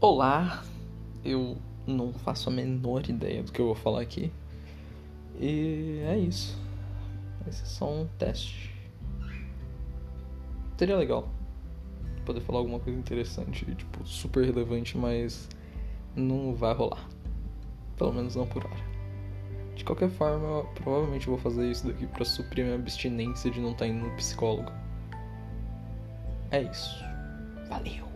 Olá, eu não faço a menor ideia do que eu vou falar aqui. E é isso. Esse é só um teste. Seria legal poder falar alguma coisa interessante, tipo, super relevante, mas não vai rolar. Pelo menos não por hora. De qualquer forma, eu provavelmente vou fazer isso daqui para suprir minha abstinência de não estar indo no psicólogo. É isso. Valeu!